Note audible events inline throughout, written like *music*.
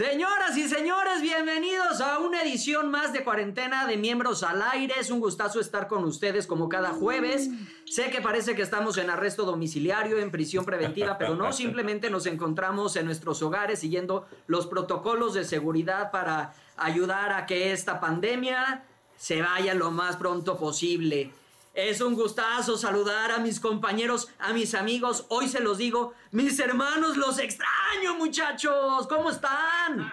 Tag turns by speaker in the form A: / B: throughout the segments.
A: Señoras y señores, bienvenidos a una edición más de cuarentena de miembros al aire. Es un gustazo estar con ustedes como cada jueves. Sé que parece que estamos en arresto domiciliario, en prisión preventiva, pero no, simplemente nos encontramos en nuestros hogares siguiendo los protocolos de seguridad para ayudar a que esta pandemia se vaya lo más pronto posible. Es un gustazo saludar a mis compañeros, a mis amigos. Hoy se los digo, mis hermanos, los extraño, muchachos. ¿Cómo están?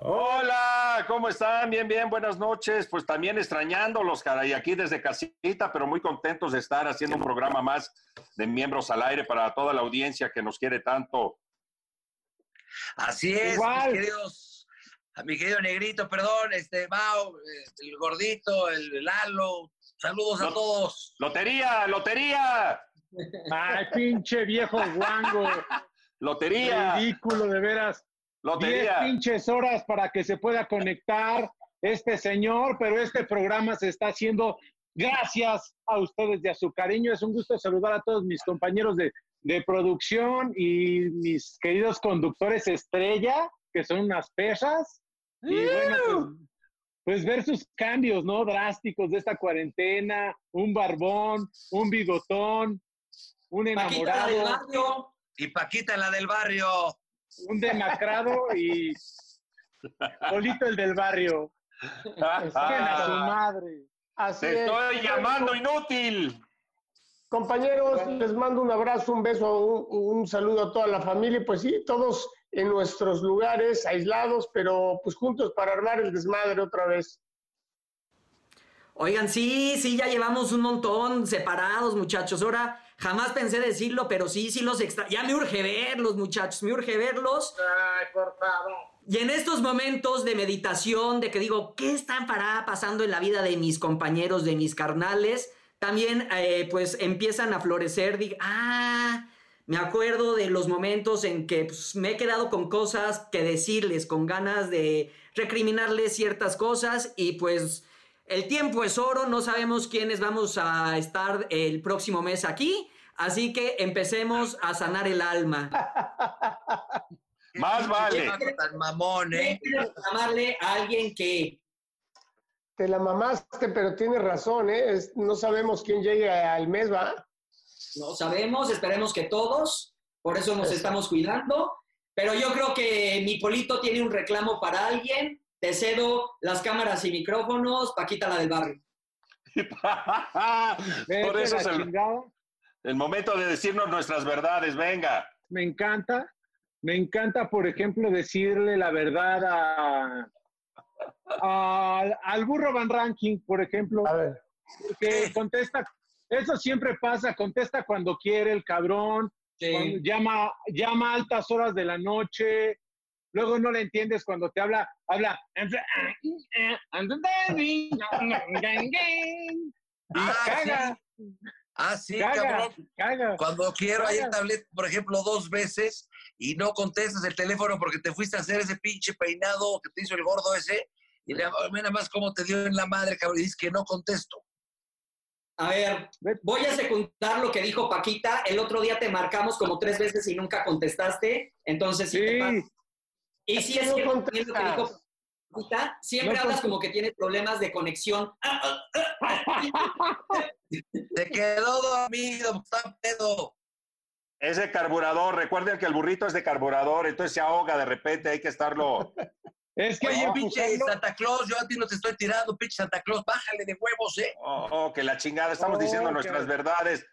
B: Hola, ¿cómo están? Bien, bien, buenas noches. Pues también extrañándolos, caray, aquí desde casita, pero muy contentos de estar haciendo un programa más de miembros al aire para toda la audiencia que nos quiere tanto.
C: Así es, mis queridos, a mi querido Negrito, perdón, este, Mao, eh, el gordito, el Lalo, Saludos a todos.
B: Lotería, lotería.
D: Ay, pinche viejo guango.
B: Lotería.
D: Ridículo, de veras.
B: Lotería.
D: Diez pinches horas para que se pueda conectar este señor, pero este programa se está haciendo gracias a ustedes y a su cariño. Es un gusto saludar a todos mis compañeros de, de producción y mis queridos conductores estrella, que son unas pesas. Y bueno, pues, pues ver sus cambios, ¿no? Drásticos de esta cuarentena, un barbón, un bigotón, un enamorado.
C: del barrio. Y Paquita la del barrio.
D: Un demacrado y Polito el del barrio. a su madre.
B: Así Te estoy llamando inútil.
E: Compañeros, les mando un abrazo, un beso, un, un, saludo a toda la familia. Pues sí, todos en nuestros lugares, aislados, pero pues juntos para armar el desmadre otra vez.
A: Oigan, sí, sí, ya llevamos un montón separados, muchachos. Ahora jamás pensé decirlo, pero sí, sí los extra. Ya me urge verlos, muchachos, me urge verlos.
E: Ay, por favor.
A: Y en estos momentos de meditación, de que digo, ¿qué está pasando en la vida de mis compañeros, de mis carnales? También, eh, pues empiezan a florecer. Digo, ah, me acuerdo de los momentos en que pues, me he quedado con cosas que decirles, con ganas de recriminarles ciertas cosas y pues el tiempo es oro, no sabemos quiénes vamos a estar el próximo mes aquí, así que empecemos a sanar el alma. *laughs*
B: Más vale.
C: Tan mamón, ¿eh?
A: Llamarle a alguien que...
E: Te la mamaste, pero tienes razón, ¿eh? no sabemos quién llegue al mes, ¿va?
A: No sabemos, esperemos que todos, por eso nos estamos cuidando. Pero yo creo que mi Polito tiene un reclamo para alguien. Te cedo las cámaras y micrófonos, Paquita la del barrio. *laughs*
B: Por eso es el, el, momento de decirnos nuestras verdades, venga.
D: Me encanta, me encanta, por ejemplo, decirle la verdad a, al burro Van Ranking, por ejemplo,
E: a ver.
D: que contesta, eso siempre pasa, contesta cuando quiere el cabrón, llama, llama a altas horas de la noche, luego no le entiendes cuando te habla, habla.
C: ah, caga. Ah, sí, cabrón. Cuando quiero, ayer te hablé, por ejemplo, dos veces y no contestas el teléfono porque te fuiste a hacer ese pinche peinado que te hizo el gordo ese. Y le, mira más cómo te dio en la madre, cabrón, y dices que no contesto.
A: A ver, voy a secundar lo que dijo Paquita. El otro día te marcamos como tres veces y nunca contestaste. Entonces, sí. Te y si es cierto lo que dijo Paquita, siempre hablas como que tienes problemas de conexión.
C: Te quedó dormido, está pedo.
B: Es de carburador. Recuerden que el burrito es de carburador, entonces se ahoga de repente, hay que estarlo
C: es que Oye, pinche Santa Claus, yo a ti no te estoy tirando, pinche Santa Claus, bájale de huevos, ¿eh?
B: Oh, oh que la chingada, estamos diciendo nuestras verdades.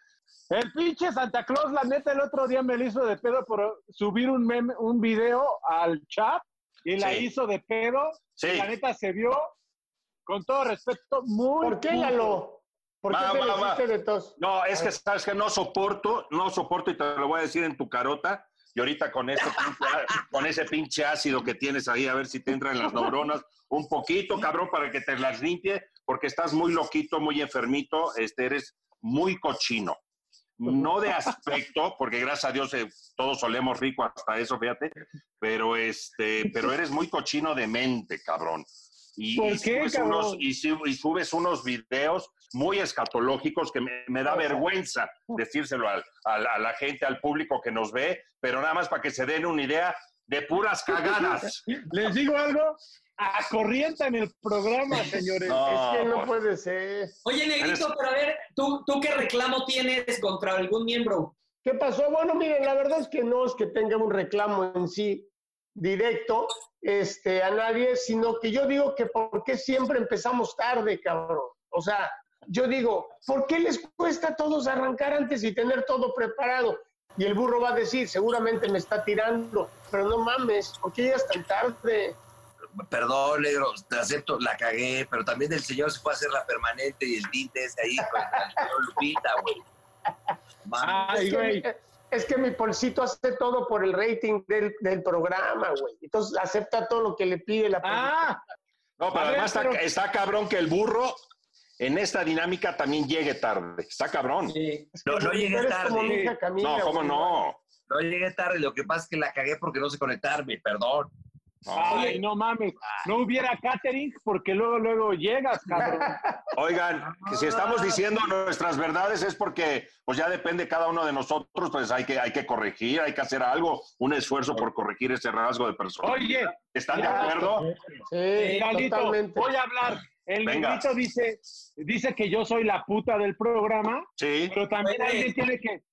D: El pinche Santa Claus, la neta, el otro día me lo hizo de pedo por subir un meme, un video al chat y la hizo de pedo. Sí. Y la neta se vio, con todo respeto, muy.
E: ¿Por qué, Lalo? ¿Por qué va,
B: de tos? No, es que sabes que no soporto, no soporto y te lo voy a decir en tu carota y ahorita con, ese con ese pinche ácido que tienes ahí, a ver si te entran las neuronas un poquito, cabrón, para que te las limpie, porque estás muy loquito, muy enfermito, este, eres muy cochino. No de aspecto, porque gracias a Dios eh, todos solemos rico hasta eso, fíjate, pero, este, pero eres muy cochino de mente, cabrón. Y, subes unos, y, subes unos videos muy escatológicos que me, da vergüenza decírselo a la gente, al público que nos ve, pero nada más para que se den una idea de puras *laughs* cagadas.
D: Les digo algo, en el programa, señores. *laughs*
E: es que no puede ser.
A: Oye, Negrito, pero a ver, ¿tú, ¿tú qué reclamo tienes contra algún miembro?
E: ¿Qué pasó? Bueno, miren, la verdad es que no es que tenga un reclamo en sí directo este, a nadie, sino que yo digo que por qué siempre empezamos tarde, cabrón. O sea, yo digo, ¿por qué les cuesta a todos arrancar antes y tener todo preparado? Y el burro va a decir, seguramente me está tirando, pero no mames, ¿por qué llegas tan tarde?
C: Perdón, negro, te acepto, la cagué, pero también el señor se puede hacer la permanente y el tinte ese ahí con el Lupita, güey.
E: Ay, güey. Es que mi polcito hace todo por el rating del, del programa, güey. Entonces acepta todo lo que le pide la
B: Ah, no, pero además Está, está, cabrón que el burro en esta dinámica también llegue tarde. Está cabrón.
C: Sí. No, no llegué tarde.
B: no, ¿cómo no?
C: No llegué tarde. Lo que pasa es que la cagué porque no sé conectarme, perdón.
D: Ay, no mames, no hubiera catering porque luego, luego llegas, cabrón. *laughs*
B: Oigan, que si estamos diciendo nuestras verdades es porque pues ya depende cada uno de nosotros, pues hay que, hay que corregir, hay que hacer algo, un esfuerzo por corregir ese rasgo de persona.
D: Oye,
B: ¿están de acuerdo?
D: Sí, totalmente. voy a hablar. El negrito dice, dice que yo soy la puta del programa,
B: sí.
D: pero también alguien tiene que,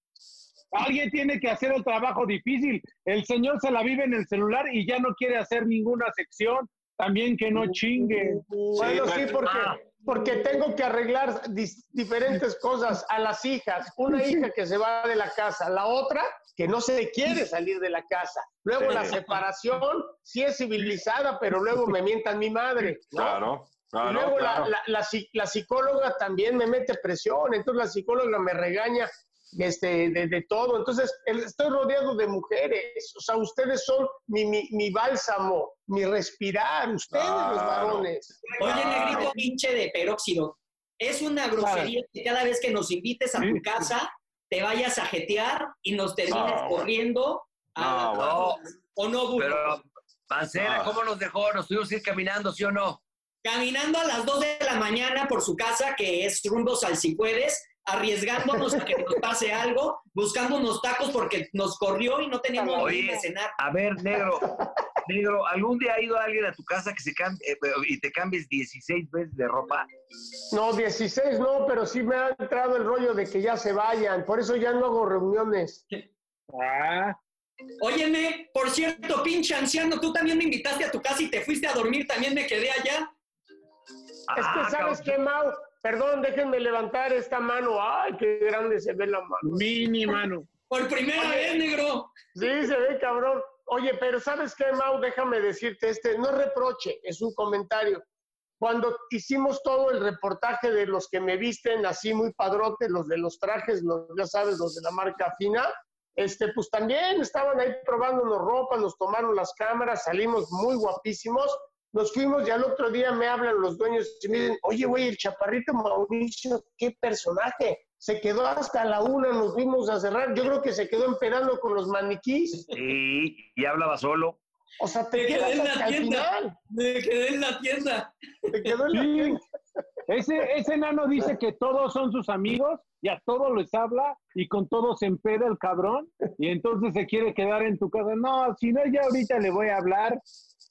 D: Alguien tiene que hacer el trabajo difícil. El señor se la vive en el celular y ya no quiere hacer ninguna sección. También que no chingue.
E: Bueno, sí, porque, porque tengo que arreglar diferentes cosas a las hijas. Una hija que se va de la casa, la otra que no se quiere salir de la casa. Luego la separación, sí es civilizada, pero luego me mientan mi madre.
B: Claro.
E: y luego La, la, la, psicóloga también me mete presión, entonces la psicóloga me regaña este, de, todo. Entonces, estoy rodeado de mujeres. O sea, ustedes son mi, mi, bálsamo, mi respirar, ustedes los varones.
A: Oye, negrito pinche de peróxido, es una grosería que cada vez que nos invites a tu casa, te vayas a jetear y nos termines corriendo.
C: A, ¿O no, Pero, Pancera, ¿cómo nos dejó? ¿Nos tuvimos que ir caminando, sí o no?
A: Caminando a las 2 de la mañana por su casa, que es rumbo al si puedes, arriesgándonos a que nos pase algo, buscando unos tacos porque nos corrió y no teníamos
C: Oye, cenar. A ver, negro, negro, ¿algún día ha ido alguien a tu casa que se cambie, eh, y te cambies 16 veces de ropa?
E: No, 16 no, pero sí me ha entrado el rollo de que ya se vayan, por eso ya no hago reuniones.
A: Ah. Óyeme, por cierto, pinche anciano, tú también me invitaste a tu casa y te fuiste a dormir, también me quedé allá.
E: es que, ah, ¿sabes qué, Mau? Perdón, déjenme levantar esta mano. Ay, qué grande se ve la mano.
D: Mini mano.
A: Por primera vez, negro.
E: Sí, se ve cabrón. Oye, pero ¿sabes qué, Mau? Déjame decirte este, no reproche, es un comentario. Cuando hicimos todo el reportaje de los que me visten así muy padrote, los de los trajes, los, ya sabes, los de la marca fina, este, pues también estaban ahí probándonos ropa, nos tomaron las cámaras, salimos muy guapísimos nos fuimos y al otro día me hablan los dueños y me dicen, oye, güey, el chaparrito Mauricio, qué personaje. Se quedó hasta la una, nos fuimos a cerrar. Yo creo que se quedó esperando con los maniquís.
C: Sí, y hablaba solo.
E: O sea, te quedas en la tienda.
A: Me quedé en la tienda.
E: Te quedó en la tienda.
D: Ese, ese enano dice que todos son sus amigos y a todos les habla y con todos se empeda el cabrón y entonces se quiere quedar en tu casa. No, si no, ya ahorita le voy a hablar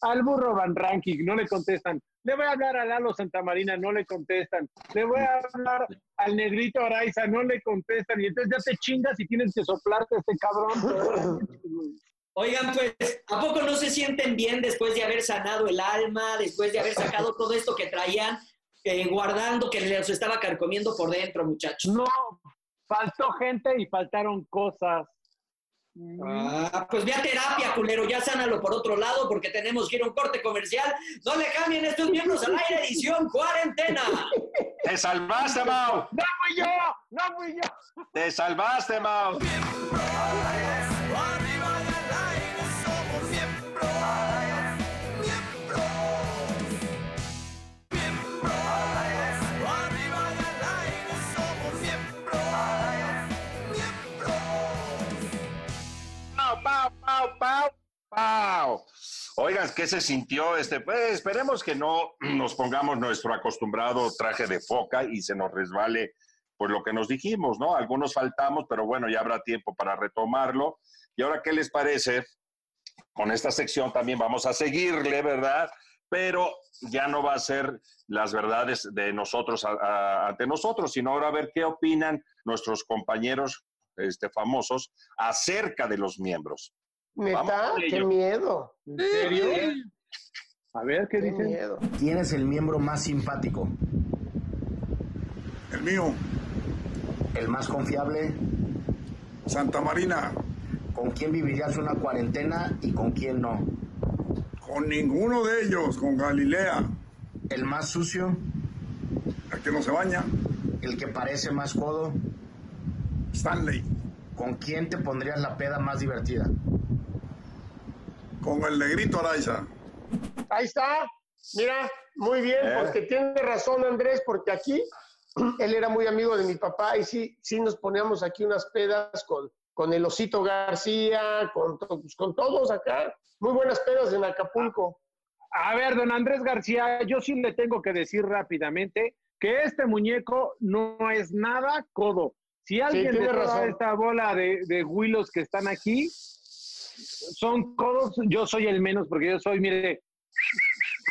D: al burro Van Ranking, no le contestan. Le voy a hablar a Lalo Santamarina, no le contestan. Le voy a hablar al negrito Araiza, no le contestan. Y entonces ya te chingas y tienes que soplarte a este cabrón. *laughs*
A: Oigan, pues, ¿a poco no se sienten bien después de haber sanado el alma, después de haber sacado todo esto que traían eh, guardando, que les estaba carcomiendo por dentro, muchachos?
D: No, faltó gente y faltaron cosas.
A: Ah, pues ve a terapia, culero, ya sánalo por otro lado porque tenemos que ir a un corte comercial. No le cambien estos miembros al aire, edición cuarentena.
B: Te salvaste, Mau.
D: No fui yo, no fui yo.
B: Te salvaste, Mau. Pau, Oigan, ¿qué se sintió? Este, pues esperemos que no nos pongamos nuestro acostumbrado traje de foca y se nos resbale pues lo que nos dijimos, ¿no? Algunos faltamos, pero bueno, ya habrá tiempo para retomarlo. Y ahora, ¿qué les parece con esta sección también vamos a seguirle, ¿verdad? Pero ya no va a ser las verdades de nosotros ante nosotros, sino ahora a ver qué opinan nuestros compañeros este, famosos acerca de los miembros.
E: ¿Neta? ¡Qué miedo!
D: ¿En serio? A ver, ¿qué, dicen?
F: Miedo. ¿Quién es el miembro más simpático?
G: El mío.
F: ¿El más confiable?
G: Santa Marina.
F: ¿Con quién vivirías una cuarentena y con quién no?
G: Con ninguno de ellos, con Galilea.
F: ¿El más sucio?
G: El que no se baña.
F: ¿El que parece más codo?
G: Stanley.
F: ¿Con quién te pondrías la peda más divertida?
G: Con el negrito Araiza.
E: Ahí está. Mira, muy bien, ¿Eh? porque tiene razón Andrés, porque aquí *clears throat* él era muy amigo de mi papá y sí, sí nos poníamos aquí unas pedas con, con el Osito García, con, pues, con todos acá. Muy buenas pedas en Acapulco.
D: A ver, don Andrés García, yo sí le tengo que decir rápidamente que este muñeco no es nada codo. Si alguien de toda esta bola de, de huilos que están aquí son codos, yo soy el menos porque yo soy, mire,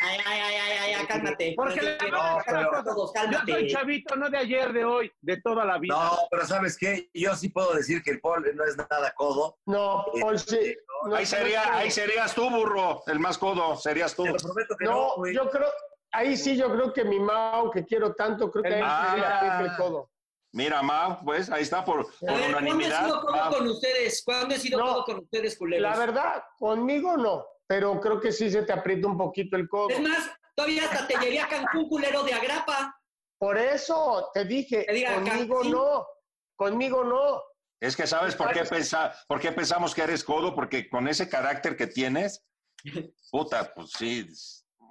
A: Ay, ay, ay, ay, ay, cálmate.
D: Porque le no, pero, todos, cálmate. Yo soy chavito, no de ayer, de hoy, de toda la vida.
C: No, pero ¿sabes qué? Yo sí puedo decir que el Paul no es nada codo.
E: No, Paul sí.
B: ahí, sería, ahí serías tú, burro, el más codo, serías tú. Te
E: lo prometo que no, no yo creo, ahí sí yo creo que mi Mao, que quiero tanto, creo que ahí sería el codo.
B: Mira, Mao, pues ahí está por, por unanimidad.
A: ¿Cuándo he sido codo con ustedes? ¿Cuándo he sido codo con ustedes, culeros?
E: La verdad, conmigo no pero creo que sí se te aprieta un poquito el codo.
A: Es más, todavía hasta te llevé a Cancún, culero de agrapa.
E: Por eso te dije, conmigo no, conmigo no.
B: Es que sabes por qué, pensa, por qué pensamos que eres codo, porque con ese carácter que tienes, puta, pues sí,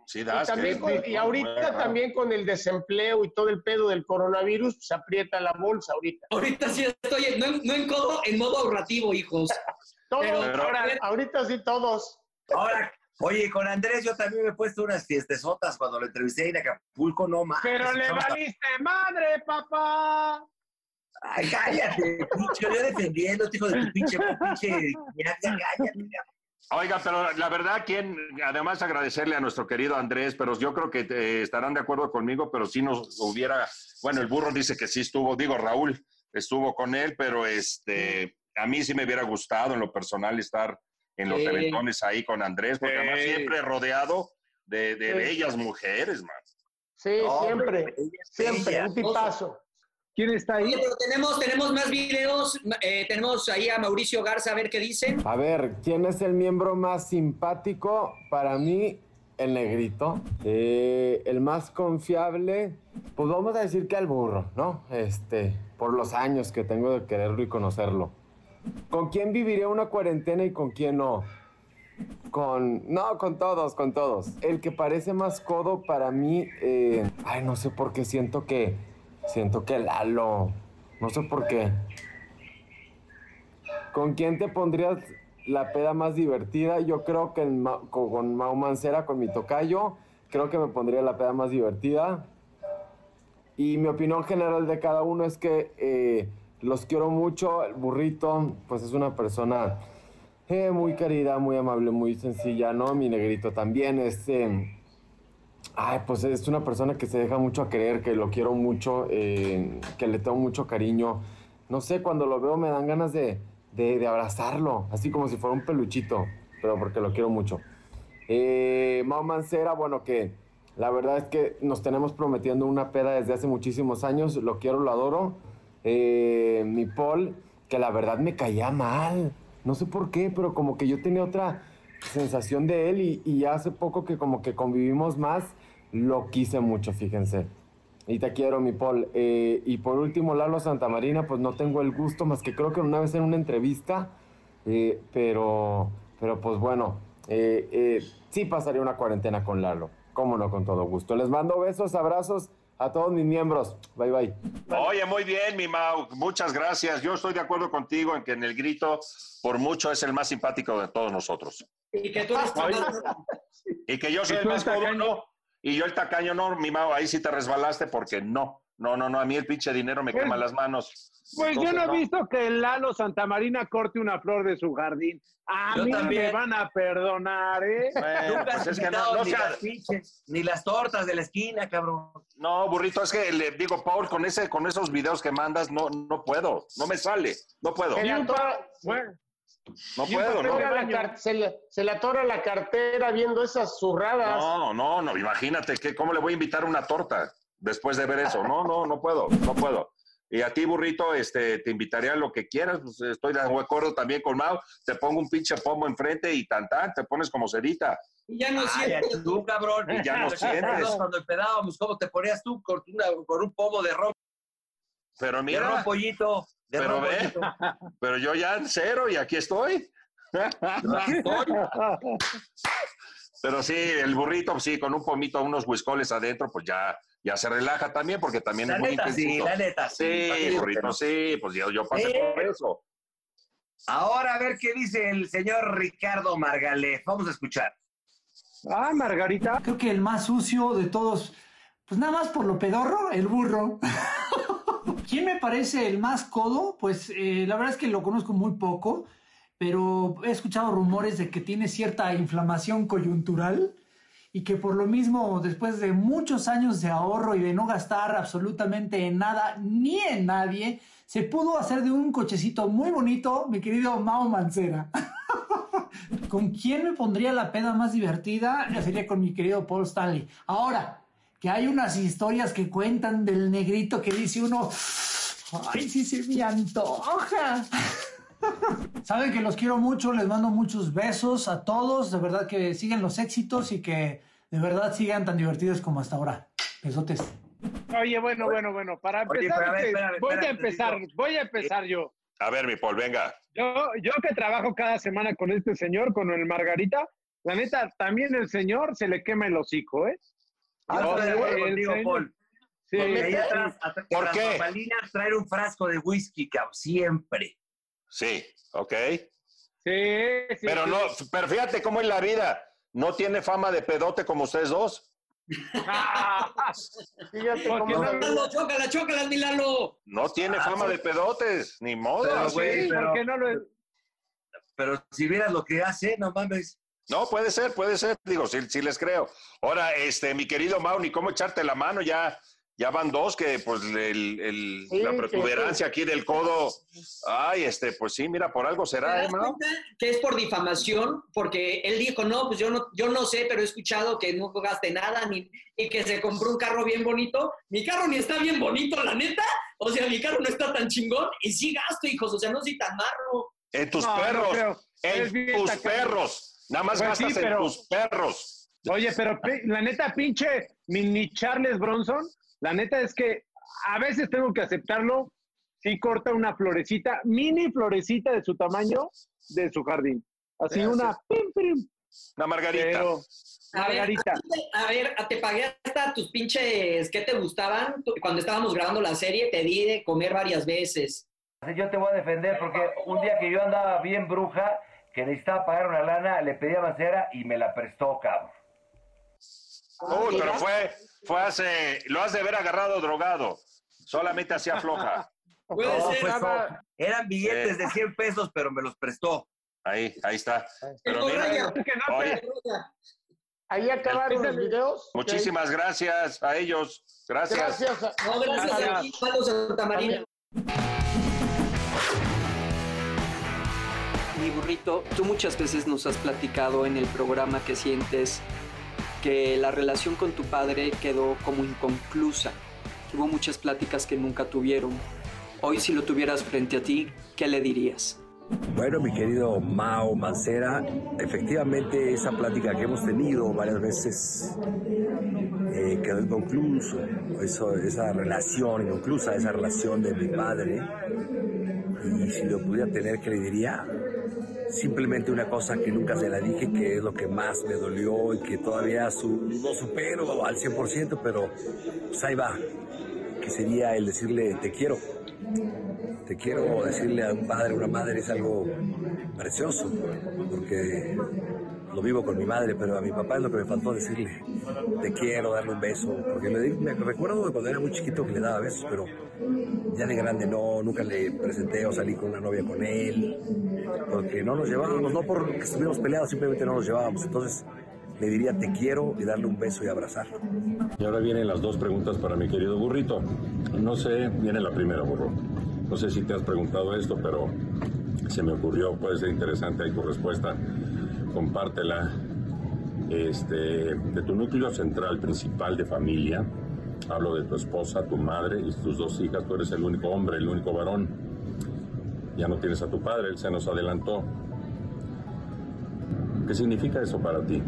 B: sí das.
E: Y, y ahorita también con el desempleo y todo el pedo del coronavirus, se aprieta la bolsa ahorita.
A: Ahorita sí estoy, no, no en codo, en modo ahorrativo, hijos. *laughs*
E: todos, ahorita sí todos.
C: Ahora, oye, con Andrés yo también me he puesto unas fiestesotas cuando lo entrevisté en Acapulco, no más.
E: Pero le valiste madre, papá.
C: Ay, cállate, pinche, yo defendiendo, hijo de tu pinche, pinche, cállate.
B: Oiga, pero la verdad, quien, además agradecerle a nuestro querido Andrés, pero yo creo que eh, estarán de acuerdo conmigo, pero si nos hubiera, bueno, el burro dice que sí estuvo, digo, Raúl estuvo con él, pero este, a mí sí me hubiera gustado en lo personal estar en los eventones ahí con Andrés, porque además siempre rodeado de, de bellas mujeres, man.
E: Sí, siempre, siempre, un tipazo.
D: ¿Quién está ahí?
A: pero tenemos, tenemos más videos. Eh, tenemos ahí a Mauricio Garza a ver qué dice.
H: A ver, ¿quién es el miembro más simpático? Para mí, el negrito. Eh, el más confiable, pues vamos a decir que el burro, ¿no? Este, por los años que tengo de quererlo y conocerlo. ¿Con quién viviría una cuarentena y con quién no? Con. No, con todos, con todos. El que parece más codo para mí. Eh, ay, no sé por qué siento que. Siento que Lalo. No sé por qué. ¿Con quién te pondrías la peda más divertida? Yo creo que con, Mau Mancera, con mi tocayo. Creo que me pondría la peda más divertida. Y mi opinión general de cada uno es que. Eh, los quiero mucho. El burrito, pues es una persona eh, muy querida, muy amable, muy sencilla, ¿no? Mi negrito también es... Eh, ay, pues es una persona que se deja mucho a querer, que lo quiero mucho, eh, que le tengo mucho cariño. No sé, cuando lo veo me dan ganas de, de, abrazarlo, así como si fuera un peluchito, pero porque lo quiero mucho. Eh, Mau Mancera, bueno, que la verdad es que nos tenemos prometiendo una peda desde hace muchísimos años, lo quiero, lo adoro eh, mi Paul, que la verdad me caía mal. No sé por qué, pero como que yo tenía otra sensación de él y, y hace poco que como que convivimos más, lo quise mucho, fíjense. Y te quiero, mi Paul. Eh, y por último, Lalo Santamarina, pues no tengo el gusto, más que creo que una vez en una entrevista, eh, pero, pero pues bueno, eh, sí pasaría una cuarentena con Lalo. Cómo no, con todo gusto. Les mando besos, abrazos a todos mis miembros. Bye, bye.
B: Oye, muy bien, mi Mau. Muchas gracias. Yo estoy de acuerdo contigo en que en el grito, por mucho, es el más simpático de todos nosotros.
A: Y que tú eres
B: Y que yo soy el más codo, no. Y yo el tacaño, no, mi Mau, ahí sí te resbalaste porque no. No, no, no, a mí el pinche dinero me
D: Pues-
B: quema las manos.
D: Pues yo no he visto que Lalo Santamarina corte una flor de su jardín. A
C: Yo
D: mí
C: también.
D: me van a perdonar, ¿eh?
B: Bueno,
C: Nunca
B: pues es que no, no
C: ni
B: sea-
C: las pinches, ni las tortas de la esquina, cabrón.
B: No, burrito, es que le digo, Paul, con ese, con esos videos que mandas, no, no puedo, no me sale, no puedo,
D: un pa- bueno,
B: no puedo, ¿no?
E: la se, le, se le atora la cartera viendo esas zurradas.
B: No, no, no, imagínate, que, ¿cómo le voy a invitar una torta después de ver eso? No, no, no puedo, no puedo. Y a ti, burrito, este, te invitaría a lo que quieras, pues, estoy de acuerdo también con Mau, te pongo un pinche pomo enfrente y tan tan, te pones como cerita.
A: Y ya no
C: Ay,
A: siento.
C: tú, cabrón.
B: Y ya no *laughs* sientes.
C: Cuando empedábamos, ¿cómo te ponías tú con, una- con un pomo de ron,
B: Pero
C: de
B: mira,
C: ron pollito? De
B: Pero ve. pero yo ya en cero y aquí estoy. Pero sí, el burrito, sí, con un pomito, unos huiscoles adentro, pues ya, ya se relaja también, porque también
C: La
B: es muy
C: neta, sí,
B: intensito.
C: la neta, sí. ¿Para qué
B: Sí, burrito, sí, pues yo, yo pasé
C: Sí.
B: por eso.
C: Ahora a ver qué dice el señor Ricardo Margalef. Vamos a escuchar.
D: Ah, Margarita.
I: Creo que el más sucio de todos, pues nada más por lo pedorro, el burro. *laughs* ¿Quién me parece el más codo? Pues eh, la verdad es que lo conozco muy poco, pero he escuchado rumores de que tiene cierta inflamación coyuntural y que por lo mismo, después de muchos años de ahorro y de no gastar absolutamente en nada ni en nadie, se pudo hacer de un cochecito muy bonito, mi querido Mao Mancera. *laughs* ¿Con quién me pondría la peda más divertida? Sería con mi querido Paul Stanley. Ahora, que hay unas historias que cuentan del negrito que dice uno, ay, sí se me antoja. *laughs* Saben que los quiero mucho, les mando muchos besos a todos, de verdad que sigan los éxitos y que de verdad sigan tan divertidos como hasta ahora. Besotes.
D: Oye, bueno, bueno, bueno, para empezar,
C: ver,
D: este,
C: espérame,
D: voy a empezar, voy a empezar yo.
B: A ver, mi Paul, venga.
D: Yo, yo que trabajo cada semana con este señor, con el Margarita, la neta, también el señor se le quema el hocico, ¿eh?
C: Yo estoy de acuerdo contigo, Paul.
D: Sí,
C: Porque ahí
D: sí.
C: atrás, atrás
B: ¿Por qué?
C: bambalinas, traer un frasco de whisky, cabrón, siempre.
B: Sí, ok.
D: Sí, sí,
B: Pero
D: sí.
B: no, pero fíjate cómo es la vida. No tiene fama de pedote como ustedes dos. *laughs*
E: Fíjate
D: Porque
E: cómo
D: no-
E: se-
A: Lalo, chócala, chócala, mi Lalo.
B: No tiene
C: Ah,
B: fama
C: sí.
B: de pedotes, ni modo.
C: Pero, güey,
D: Sí,
C: pero-
D: ¿por qué no lo-
C: Pero si vieras lo que hace, no mames.
B: No, puede ser, puede ser. Digo, sí, sí les creo. Ahora, este, mi querido Mauni, ¿cómo echarte la mano? Ya, ya van dos que, pues, el, el-
E: Sí,
B: la protuberancia aquí del codo. Ay, este, pues sí, mira, por algo
A: ¿Te
B: será, ¿eh, Mau?
A: que es por difamación? Porque él dijo, no, pues yo no, yo no sé, pero he escuchado que no jugaste nada ni, y que se compró un carro bien bonito. Mi carro ni está bien bonito, la neta. O sea, mi carro no está tan chingón y sí gasto, hijos. O sea, no soy tan marro.
B: En tus
D: No,
B: perros, en tus
D: tacaño.
B: perros. Nada más
D: Pues sí,
B: gastas
D: pero-
B: en tus perros.
D: Oye, pero la neta, pinche mini Charles Bronson, la neta es que a veces tengo que aceptarlo, sí corta una florecita, mini florecita de su tamaño de su jardín. Así
B: Sí,
D: una, pim, pim,
B: Una margarita.
D: pero
A: A ver,
D: Margarita.
A: A ver, te pagué hasta tus pinches que te gustaban. Cuando estábamos grabando la serie, te di de comer varias veces.
J: Yo te voy a defender porque un día que yo andaba bien bruja, que necesitaba pagar una lana, le pedí a Mancera y me la prestó, cabrón.
B: Uy, pero fue, fue hace, lo has de haber agarrado drogado. Solamente hacía floja. *laughs*
A: Puede
C: No,
A: ser.
C: pues, Eran billetes
B: Eh.
C: de 100 pesos, pero me los prestó.
B: Ahí, ahí está. Pero mira, Oye.
E: Ahí acabaron los videos.
B: muchísimas gracias a ellos. Gracias.
E: Gracias. a-
A: No, gracias a ti, Pablo Santamarina. Burrito, tú muchas veces nos has platicado en el programa que sientes que la relación con tu padre quedó como inconclusa. Hubo muchas pláticas que nunca tuvieron. Hoy si lo tuvieras frente a ti, ¿qué le dirías?
K: Bueno, mi querido Mao Mancera, efectivamente esa plática que hemos tenido varias veces eh, quedó inconcluso, eso, esa relación inconclusa, esa relación de mi padre. Y si lo pudiera tener, ¿qué le diría? Simplemente una cosa que nunca se la dije, que es lo que más me dolió y que todavía su- no supero al 100%, pero pues que sería el decirle te quiero. Te quiero decirle a un padre, a una madre, es algo precioso, porque lo vivo con mi madre, pero a mi papá es lo que me faltó decirle, te quiero, darle un beso, porque me, recuerdo cuando era muy chiquito que le daba besos, pero ya de grande no, nunca le presenté o salí con una novia con él, porque no nos llevábamos, no porque estuviéramos peleados, simplemente no nos llevábamos, entonces le diría te quiero y darle un beso y abrazar.
L: Y ahora vienen las dos preguntas para mi querido burrito. No sé, viene la primera, burro. No sé si te has preguntado esto, pero se me ocurrió, puede ser interesante ahí tu respuesta. Compártela. Este, de tu núcleo central principal de familia, hablo de tu esposa, tu madre y tus dos hijas, tú eres el único hombre, el único varón. Ya no tienes a tu padre, él se nos adelantó. ¿Qué significa eso para ti?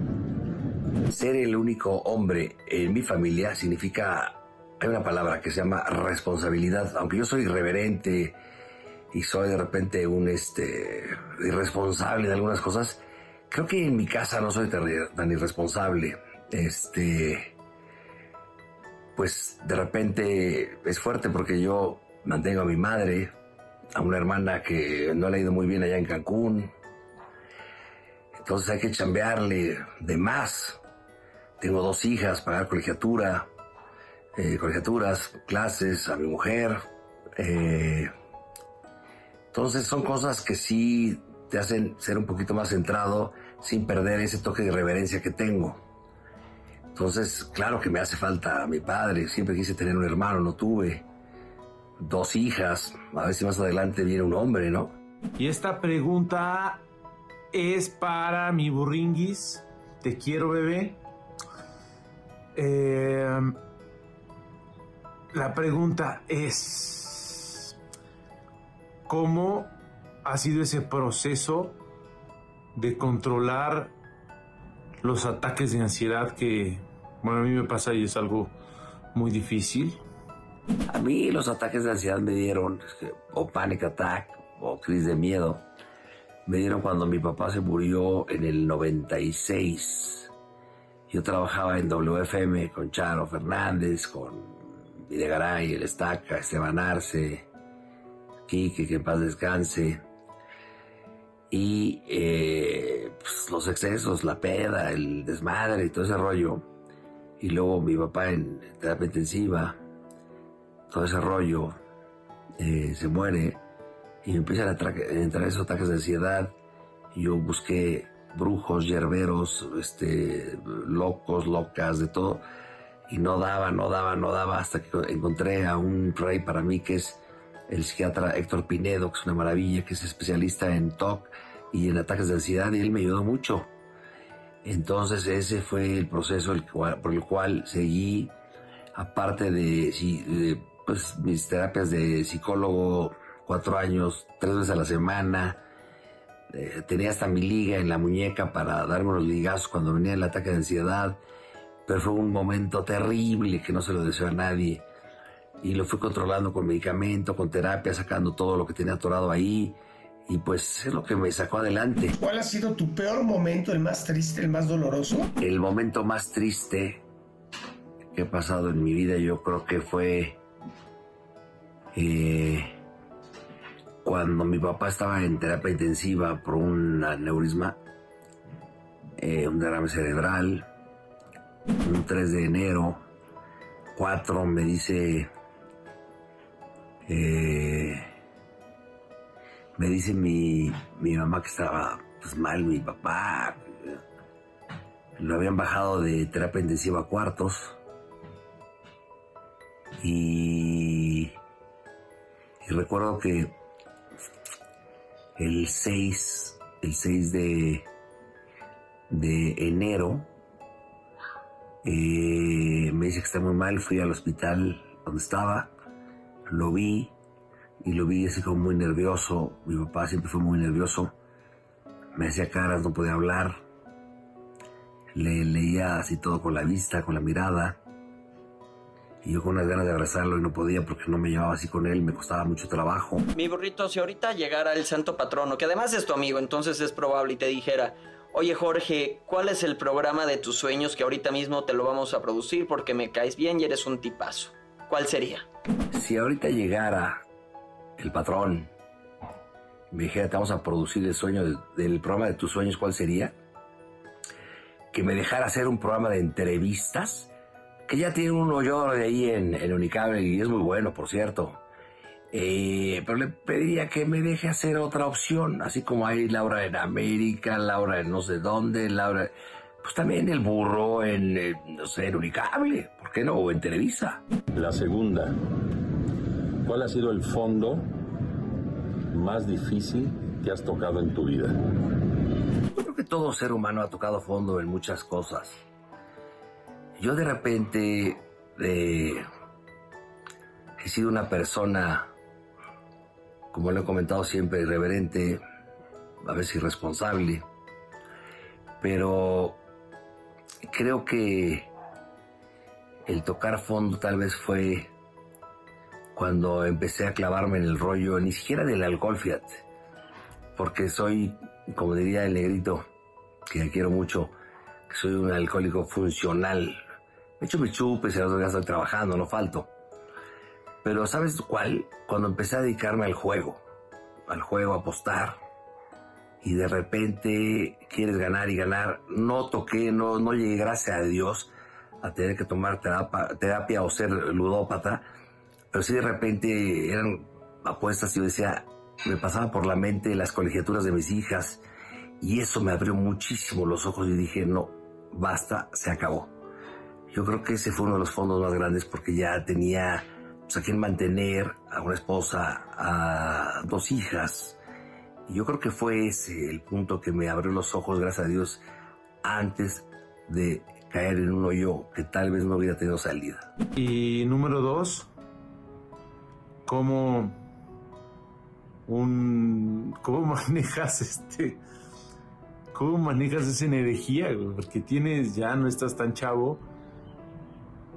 K: Ser el único hombre en mi familia significa, hay una palabra que se llama responsabilidad, aunque yo soy irreverente y soy de repente un este, irresponsable de algunas cosas, creo que en mi casa no soy tan, irresponsable. Este, pues de repente es fuerte porque yo mantengo a mi madre, a una hermana que no le ha ido muy bien allá en Cancún. Entonces hay que chambearle de más. Tengo dos hijas, pagar colegiatura, eh, colegiaturas, clases a mi mujer. Eh, entonces son cosas que sí te hacen ser un poquito más centrado sin perder ese toque de reverencia que tengo. Entonces, claro que me hace falta a mi padre. Siempre quise tener un hermano, no tuve. Dos hijas. A ver si más adelante viene un hombre, ¿no?
M: Y esta pregunta es para mi burringuis. Te quiero, bebé. Eh, la pregunta es, ¿cómo ha sido ese proceso de controlar los ataques de ansiedad que, bueno, a mí me pasa y es algo muy difícil?
K: A mí los ataques de ansiedad me dieron, o panic attack, o crisis de miedo, me dieron cuando mi papá se murió en el 96 yo trabajaba en WFM con Charo Fernández, con Videgaray, El Estaca, Esteban Arce, Quique, que en paz descanse. Y eh, pues, los excesos, la peda, el desmadre y todo ese rollo. Y luego mi papá en terapia intensiva, todo ese rollo, eh, se muere y empiezan a entrar esos ataques de ansiedad. Y yo busqué brujos, yerberos, este, locos, locas, de todo. Y no daba, no daba, no daba, hasta que encontré a un rey para mí que es el psiquiatra Héctor Pinedo, que es una maravilla, que es especialista en TOC y en ataques de ansiedad, y él me ayudó mucho. Entonces ese fue el proceso por el cual seguí, aparte de, pues, mis terapias de psicólogo, cuatro años, tres veces a la semana, eh, tenía hasta mi liga en la muñeca para darme los ligazos cuando venía el ataque de ansiedad, pero fue un momento terrible que no se lo deseo a nadie. Y lo fui controlando con medicamento, con terapia, sacando todo lo que tenía atorado ahí. Y pues es lo que me sacó adelante.
N: ¿Cuál ha sido tu peor momento, el más triste, el más doloroso?
K: El momento más triste que he pasado en mi vida yo creo que fue... Eh, cuando mi papá estaba en terapia intensiva por un aneurisma, eh, un derrame cerebral, un 3 de enero, 4 me dice, eh, me dice mi, mi, mamá que estaba pues, mal, mi papá, lo habían bajado de terapia intensiva a cuartos. Y, recuerdo que el 6, el 6 de, de enero, eh, me dice que está muy mal, fui al hospital donde estaba, lo vi y lo vi así como muy nervioso, mi papá siempre fue muy nervioso, me hacía caras, no podía hablar, le leía así todo con la vista, con la mirada, y yo con unas ganas de abrazarlo y no podía porque no me llevaba así con él, me costaba mucho trabajo.
A: Mi burrito, si ahorita llegara el santo patrono, que además es tu amigo, entonces es probable y te dijera, oye Jorge, ¿cuál es el programa de tus sueños que ahorita mismo te lo vamos a producir porque me caes bien y eres un tipazo? ¿Cuál sería?
K: Si ahorita llegara el patrón, me dijera, te vamos a producir el sueño del programa de tus sueños, ¿cuál sería? que me dejara hacer un programa de entrevistas, que ya tiene un hoyo de ahí en, en Unicable y es muy bueno, por cierto. Eh, pero le pediría que me deje hacer otra opción, así como hay Laura en América, Laura en no sé dónde, Laura, pues también el burro en, eh, no sé, en Unicable, ¿por qué no? O en Televisa.
L: La segunda, ¿cuál ha sido el fondo más difícil que has tocado en tu vida?
K: Yo creo que todo ser humano ha tocado fondo en muchas cosas. Yo de repente eh, he sido una persona como lo he comentado siempre, irreverente, a veces irresponsable, pero creo que el tocar fondo tal vez fue cuando empecé a clavarme en el rollo, ni siquiera del alcohol, fíjate, porque soy, como diría el negrito, que quiero mucho, que soy un alcohólico funcional. De hecho, me chupes, el otro día estoy trabajando, no falto pero ¿sabes cuál? Cuando empecé a dedicarme al juego, al juego, a apostar, y de repente quieres ganar y ganar, no toqué, no, no llegué, gracias a Dios, a tener que tomar terapia, o ser ludópata, pero sí de repente eran apuestas y yo decía, me pasaba por la mente las colegiaturas de mis hijas, y eso me abrió muchísimo los ojos y dije, no, basta, se acabó. Yo creo que ese fue uno de los fondos más grandes porque ya tenía pues, a quien mantener, a una esposa, a dos hijas. Y yo creo que fue ese el punto que me abrió los ojos, gracias a Dios, antes de caer en un hoyo que tal vez no hubiera tenido salida.
M: Y número dos, ¿cómo, un, cómo *laughs* manejas este, cómo manejas esa energía? Porque tienes, ya no estás tan chavo,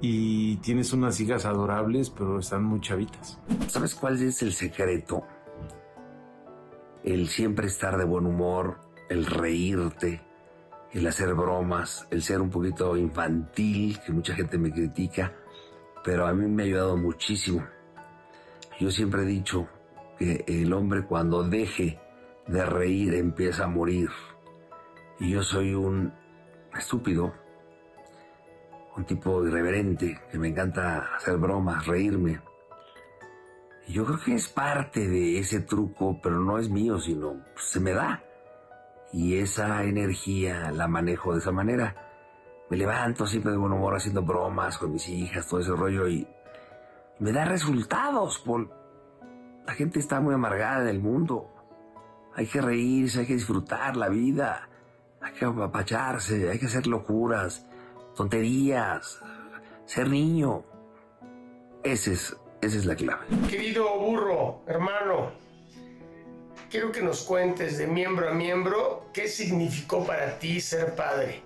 M: y tienes unas hijas adorables, pero están muy chavitas.
K: ¿Sabes cuál es el secreto? El siempre estar de buen humor, el reírte, el hacer bromas, el ser un poquito infantil, que mucha gente me critica, pero a mí me ha ayudado muchísimo. Yo siempre he dicho que el hombre cuando deje de reír empieza a morir. Y yo soy un estúpido un tipo irreverente, que me encanta hacer bromas, reírme. Yo creo que es parte de ese truco, pero no es mío, sino se me da. Y esa energía la manejo de esa manera. Me levanto siempre de buen humor haciendo bromas con mis hijas, todo ese rollo y me da resultados. La gente está muy amargada en el mundo. Hay que reírse, hay que disfrutar la vida, hay que apapacharse, hay que hacer locuras tonterías, ser niño. Ese es, esa es la clave.
E: Querido burro, hermano, quiero que nos cuentes de miembro a miembro qué significó para ti ser padre.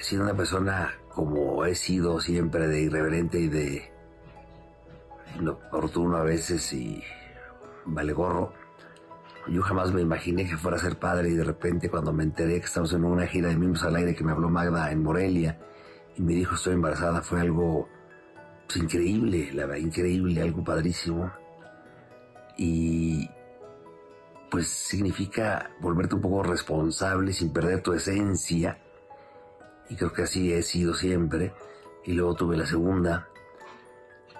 K: Siendo una persona como he sido siempre de irreverente y de inoportuno a veces y vale gorro, yo jamás me imaginé que fuera a ser padre y de repente cuando me enteré que estamos en una gira de Mimos al Aire que me habló Magda en Morelia y me dijo estoy embarazada fue algo increíble, la verdad, increíble, algo padrísimo. Y pues significa volverte un poco responsable sin perder tu esencia. Y creo que así he sido siempre. Y luego tuve la segunda.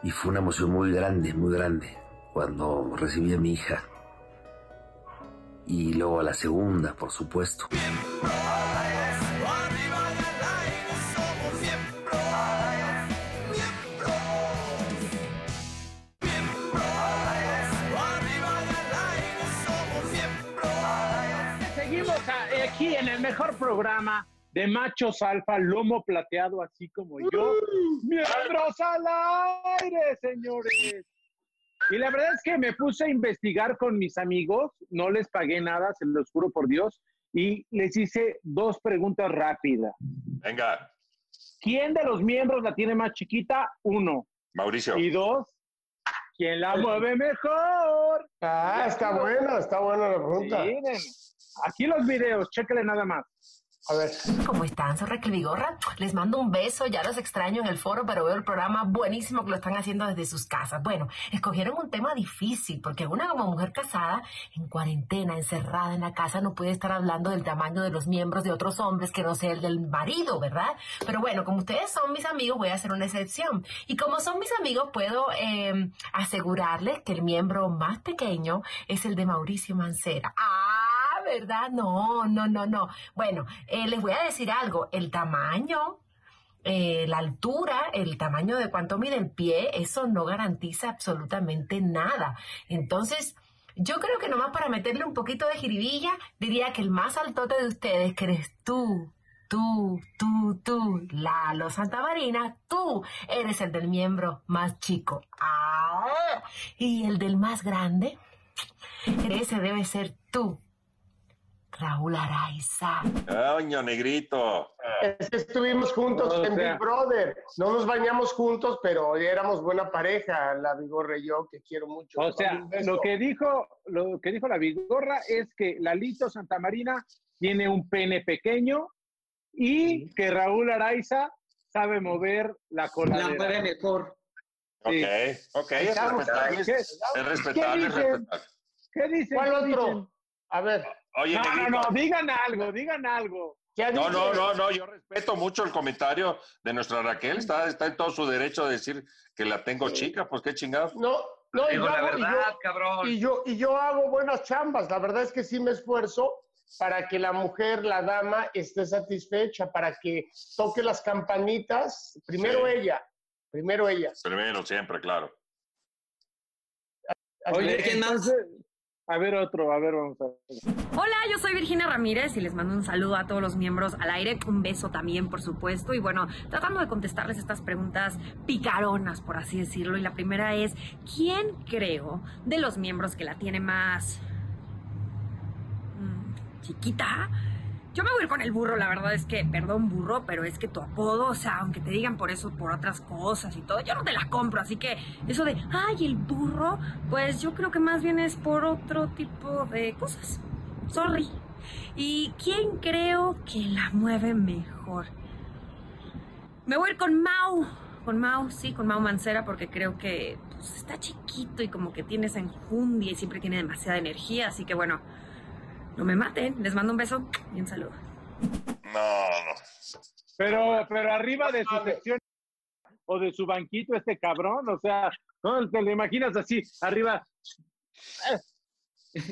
K: Y fue una emoción muy grande, muy grande, cuando recibí a mi hija y luego la segunda, por supuesto.
D: Mejor programa de machos alfa, lomo plateado, así como yo. ¡Miembros al aire, señores! Y la verdad es que me puse a investigar con mis amigos, no les pagué nada, se los juro por Dios, y les hice dos preguntas rápidas.
B: Venga.
D: ¿Quién de los miembros la tiene más chiquita? Uno.
B: Mauricio.
D: Y dos, ¿quién la mueve mejor?
E: Ah, está bueno, está buena la pregunta.
D: Miren, aquí los videos, chéquenle nada más.
E: A ver.
O: ¿Cómo están? Soy Raquel Vigorra. Les mando un beso. Ya los extraño en el foro, pero veo el programa buenísimo que lo están haciendo desde sus casas. Bueno, escogieron un tema difícil porque una como mujer casada, en cuarentena, encerrada en la casa, no puede estar hablando del tamaño de los miembros de otros hombres que no sea el del marido, ¿verdad? Pero bueno, como ustedes son mis amigos, voy a hacer una excepción. Y como son mis amigos, puedo eh, asegurarles que el miembro más pequeño es el de Mauricio Mancera. ¡Ah! ¿Verdad? No, no, no, no. Bueno, eh, les voy a decir algo. El tamaño, eh, la altura, el tamaño de cuánto mide el pie, eso no garantiza absolutamente nada. Entonces, yo creo que nomás para meterle un poquito de jiribilla, diría que el más altote de ustedes, que eres tú, tú, tú, tú, Lalo Santa Marina, tú eres el del miembro más chico. Ah, y el del más grande, ese debe ser tú, Raúl Araiza.
B: Coño, negrito.
E: Es que estuvimos juntos
D: O
E: en Big Brother. No nos bañamos juntos, pero éramos buena pareja, la Vigorra y yo, que quiero mucho.
D: O sea, lo que dijo, lo que dijo la Vigorra es que Lalito Santamarina tiene un pene pequeño y que Raúl Araiza sabe mover la coladera.
A: La mueve mejor.
B: Ok, ok, es respetable.
D: ¿Qué-
B: Es respetable, es
D: ¿Qué dicen?
B: respetable.
D: ¿Qué dicen?
E: ¿Cuál
D: ¿Qué
E: otro?
D: dicen?
E: A ver.
B: Oye,
D: no, no,
B: negrito.
D: no, digan algo, digan algo.
B: No, no, no, no, yo respeto mucho el comentario de nuestra Raquel, está, está en todo su derecho de decir que la tengo chica, pues qué chingados.
E: No, no, y yo,
C: la
E: hago- y yo-
C: verdad, cabrón.
E: y yo, y yo hago buenas chambas. La verdad es que sí me esfuerzo para que la mujer, la dama, esté satisfecha, para que toque las campanitas. Primero
B: Sí.
E: ella, primero ella.
B: Primero, siempre, claro.
D: Oye,
A: ¿quién más?
D: A ver otro, a ver, vamos a ver.
P: Hola, yo soy Virginia Ramírez y les mando un saludo a todos los miembros al aire, un beso también, por supuesto, y bueno, tratando de contestarles estas preguntas picaronas, por así decirlo, y la primera es, ¿quién creo de los miembros que la tiene más mm, chiquita? Yo me voy a ir con el burro, la verdad es que, perdón burro, pero es que tu apodo, o sea, aunque te digan por eso, por otras cosas y todo, yo no te la compro, así que eso de, ay, el burro, pues yo creo que más bien es por otro tipo de cosas. Sorry. ¿Y quién creo que la mueve mejor? Me voy a ir con Mau. Con Mau, sí, con Mau Mancera, porque creo que pues, está chiquito y como que tiene esa enjundia y siempre tiene demasiada energía. Así que bueno, no me maten. Les mando un beso y un saludo.
B: No, no.
D: Pero, pero arriba de su sección o de su banquito este cabrón, o sea, no te lo imaginas así, arriba.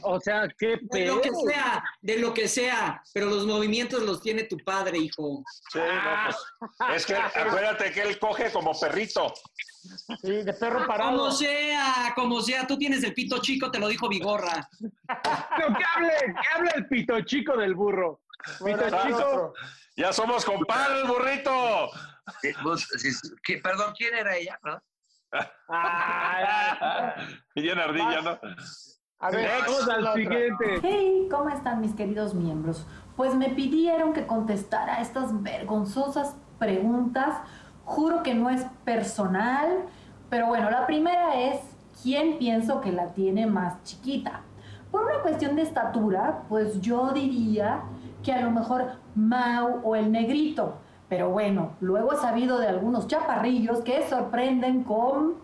D: O sea, qué *laughs*
A: De lo que
D: pedo.
A: sea, de lo que sea, pero los movimientos los tiene tu padre, hijo.
B: Sí, no, pues, es que acuérdate que él coge como perrito.
E: Sí, de perro
A: Como sea, como sea, tú tienes el pito chico, te lo dijo Vigorra. *laughs*
D: No, que hable, que hable el pito chico del burro. Pito chico.
B: Ya somos compadres, burrito.
C: Eh, pues, sí, ¿qué- perdón, ¿quién era ella? perdón? *laughs*
B: Bien ardilla, ¿no?
E: A ver,
D: vamos al siguiente.
Q: Hey, ¿cómo están mis queridos miembros? Pues me pidieron que contestara estas vergonzosas preguntas. Juro que no es personal, pero bueno, la primera es, ¿quién pienso que la tiene más chiquita? Por una cuestión de estatura, pues yo diría que a lo mejor Mau o el negrito. Pero bueno, luego he sabido de algunos chaparrillos que sorprenden con...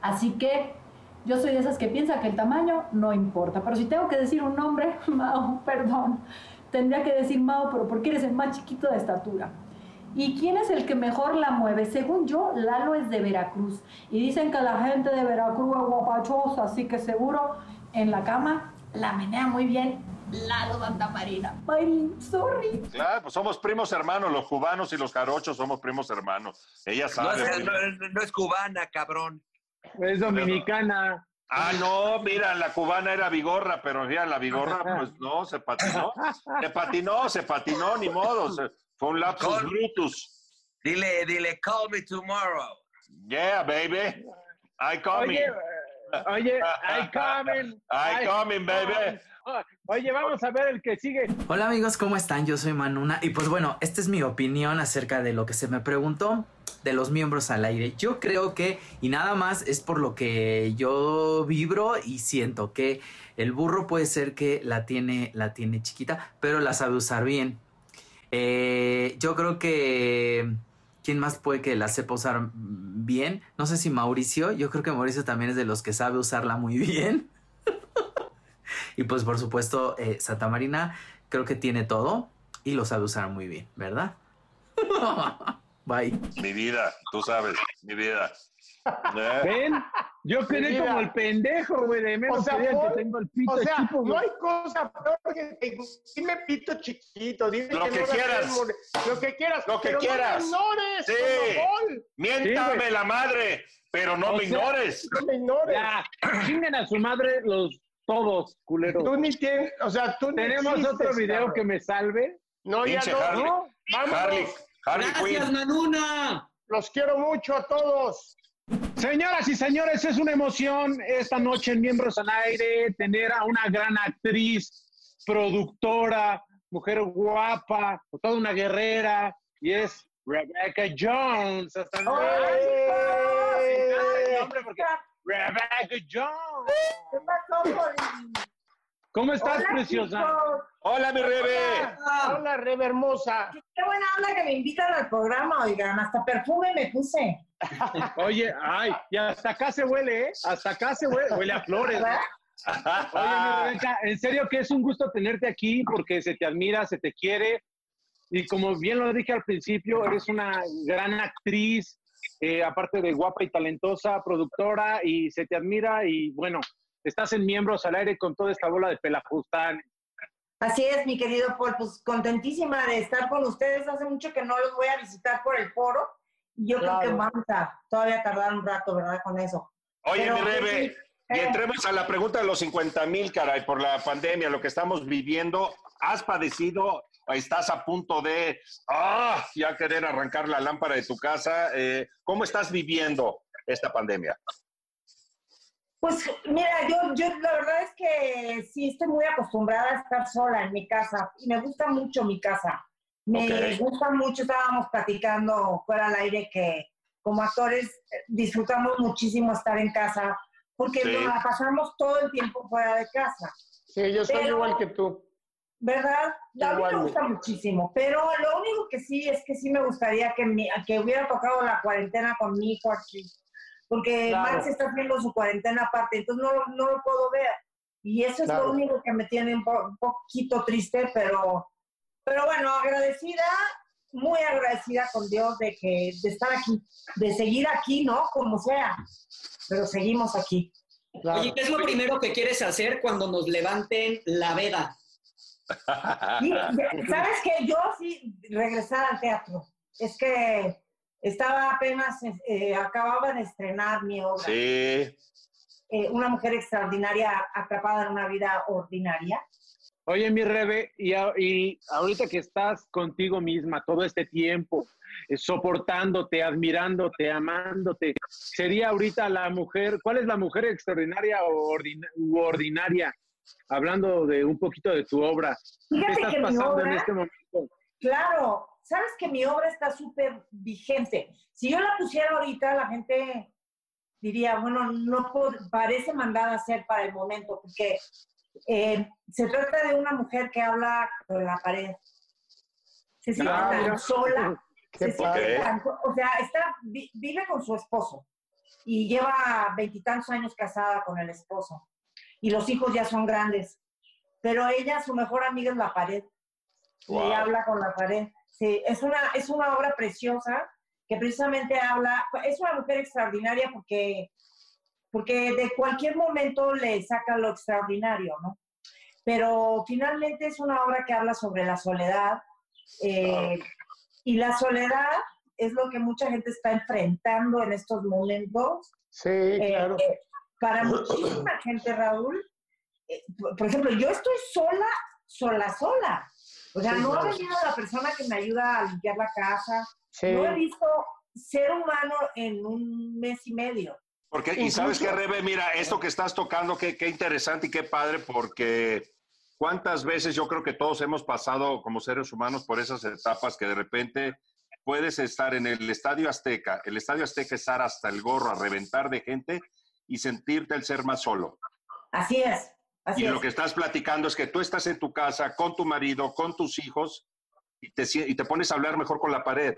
Q: Así que yo soy de esas que piensa que el tamaño no importa. Pero si tengo que decir un nombre, *laughs* Mao, perdón, tendría que decir Mao, pero porque eres el más chiquito de estatura. ¿Y quién es el que mejor la mueve? Según yo, Lalo es de Veracruz. Y dicen que la gente de Veracruz es guapachosa, así que seguro en la cama la menea muy bien Lalo Santa Marina. Mayrin, sorry.
B: Claro, pues somos primos hermanos, los cubanos y los jarochos somos primos hermanos. Ella
C: No
B: sabe.
C: es, no- no es cubana, cabrón.
D: Es dominicana.
B: Ah, no, mira, la cubana era vigorra, pero mira, la vigorra, pues no, se patinó. Se patinó, se patinó, ni modo. se- fue un lapsus
C: Call-
B: brutus.
C: Dile, dile, call me tomorrow.
B: Yeah, baby. I coming.
D: Oye, oye, I *laughs* coming.
B: I coming, baby.
D: Oye, vamos a ver el que sigue.
R: Hola amigos, ¿cómo están? Yo soy Manuna y pues bueno, esta es mi opinión acerca de lo que se me preguntó de los miembros al aire. Yo creo que, y nada más es por lo que yo vibro y siento que el burro puede ser que la tiene, la tiene chiquita, pero la sabe usar bien. Eh, yo creo que... ¿Quién más puede que la sepa usar bien? No sé si Mauricio. Yo creo que Mauricio también es de los que sabe usarla muy bien. *laughs* y pues por supuesto, eh, Santa Marina creo que tiene todo y lo sabe usar muy bien, ¿verdad? *laughs* Bye.
B: Mi vida, tú sabes, mi vida. *laughs*
D: ¿Ven? Yo quedé como el pendejo, güey, de menos
E: O sea,
D: que tengo el pito
E: o sea,
D: chico,
E: no hay cosa peor que te- dime pito chiquito, dime
B: Lo que
E: no
B: quieras.
E: lo que quieras,
B: Lo que
E: pero
B: quieras.
E: No me ignores,
B: Sí. Miéntame
D: Sí,
B: la madre, pero no
D: O
B: me
D: sea,
B: ignores.
E: No me ignores.
D: Ya, *clears throat* chinguen a su madre los todos, culeros.
E: Tú ni tienes, o sea, tú ni
D: Tenemos
E: existes,
D: otro video
E: cabrón.
D: que me salve.
E: No, ya no,
B: Harley.
E: no. Vámonos.
B: Harley, Harley
A: Gracias,
B: Quinn.
A: Manuna.
E: Los quiero mucho a todos.
D: Señoras y señores, es una emoción esta noche en Miembros al Aire tener a una gran actriz, productora, mujer guapa, toda una guerrera, y es Rebecca Jones. Hasta luego. Porque- Rebecca Jones.
S: ¿Qué pasó, Poli?
D: ¿Cómo estás,
S: Hola,
D: preciosa?
S: chicos.
B: Hola, mi Rebe.
E: Hola, Rebe hermosa.
S: Qué buena onda que me invitan al programa, oigan. Hasta perfume me puse. *laughs*
D: Oye, ay, y hasta acá se huele, ¿eh? Hasta acá se huele, huele a flores. ¿no? *laughs* Oye, mi Rebeca, en serio que es un gusto tenerte aquí porque se te admira, se te quiere. Y como bien lo dije al principio, eres una gran actriz, eh, aparte de guapa y talentosa, productora, y se te admira. Y bueno, estás en Miembros al Aire con toda esta bola de pelajustanes.
S: Así es, mi querido Paul, pues contentísima de estar con ustedes. Hace mucho que no los voy a visitar por el foro. Y Yo creo que vamos a todavía tardar un rato, ¿verdad? Con eso.
B: Oye,
S: Pero,
B: mi Rebe,
S: sí,
B: y
S: eh.
B: entremos a la pregunta de los 50 mil, caray, por la pandemia, lo que estamos viviendo. ¿Has padecido, estás a punto de, ah, ya querer arrancar la lámpara de tu casa? Eh, ¿Cómo estás viviendo esta pandemia?
S: Pues mira, yo, yo la verdad es que sí estoy muy acostumbrada a estar sola en mi casa y me gusta mucho mi casa. Me gusta mucho, estábamos platicando fuera al aire que como actores eh, disfrutamos muchísimo estar en casa porque
B: Sí.
S: nos la pasamos todo el tiempo fuera de casa,
E: Sí, yo soy
S: Pero-
E: igual que tú.
S: ¿verdad? A mí me gusta muchísimo, pero lo único que sí es que sí me gustaría que, mi- que hubiera tocado la cuarentena con mi hijo aquí, porque
E: Claro.
S: Max está haciendo su cuarentena aparte, entonces no, lo- no lo puedo ver. Y eso es
E: Claro.
S: lo único que me tiene un, po- un poquito triste, pero, pero bueno, agradecida, muy agradecida con Dios de, que, de estar aquí, de seguir aquí, ¿no? Como sea, pero seguimos aquí.
E: Claro.
A: Oye, ¿qué es lo primero que quieres hacer cuando nos levanten la veda?
S: ¿Sabes qué? Yo sí regresar al teatro. Es que estaba apenas, eh, acababa de estrenar mi obra.
B: Sí.
S: Eh, una mujer extraordinaria atrapada en una vida ordinaria.
D: Oye, mi Rebe, y, a- y ahorita que estás contigo misma todo este tiempo, eh, soportándote, admirándote, amándote, sería ahorita la mujer, ¿cuál es la mujer extraordinaria o u ordinaria? Hablando de un poquito de tu obra. ¿Qué
S: Fíjate
D: estás
S: que mi
D: pasando en
S: obra-
D: este momento?
S: Claro, sabes que mi obra está súper vigente. Si yo la pusiera ahorita, la gente diría, bueno, no parece mandada a ser para el momento, porque eh, se trata de una mujer que habla con la pared. Se siente
E: Ah,
S: tan sola, se siente tan- o sea, está, vi- vive con su esposo y lleva veintitantos años casada con el esposo y los hijos ya son grandes, pero ella, su mejor amiga es la pared y
B: Wow.
S: habla con la pared. Sí, es una, es una obra preciosa que precisamente habla, es una mujer extraordinaria porque, porque de cualquier momento le saca lo extraordinario, ¿no? Pero finalmente es una obra que habla sobre la soledad eh, y la soledad es lo que mucha gente está enfrentando en estos momentos.
E: Sí,
S: Eh,
E: claro.
S: eh, para muchísima gente, Raúl, por ejemplo, yo estoy sola, sola, sola. O sea,
E: Sí,
S: no ha venido la persona que me ayuda a limpiar la casa.
E: Sí.
S: No he visto ser humano en un mes y medio.
B: Porque, y sabes qué, Rebe, mira, esto que estás tocando, qué, qué interesante y qué padre, porque cuántas veces yo creo que todos hemos pasado como seres humanos por esas etapas que de repente puedes estar en el Estadio Azteca, el Estadio Azteca estar hasta el gorro a reventar de gente y sentirte el ser más solo.
S: Así es. Así
B: y
S: es.
B: lo que estás platicando es que tú estás en tu casa con tu marido, con tus hijos, y te, y te pones a hablar mejor con la pared.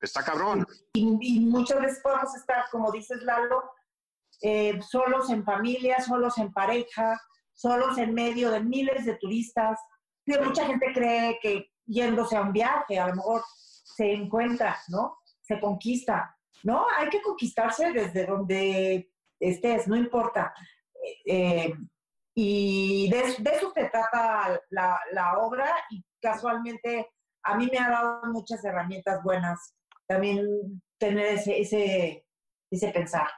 B: Está cabrón.
S: Y, muchas veces podemos estar, como dices Lalo, eh, solos en familia, solos en pareja, solos en medio de miles de turistas. Que mucha gente cree que yéndose a un viaje, a lo mejor se encuentra, ¿no? Se conquista. No, hay que conquistarse desde donde estés, no importa. Eh, y de, eso se trata la, la, obra y casualmente a mí me ha dado muchas herramientas buenas también tener ese, ese, ese pensar.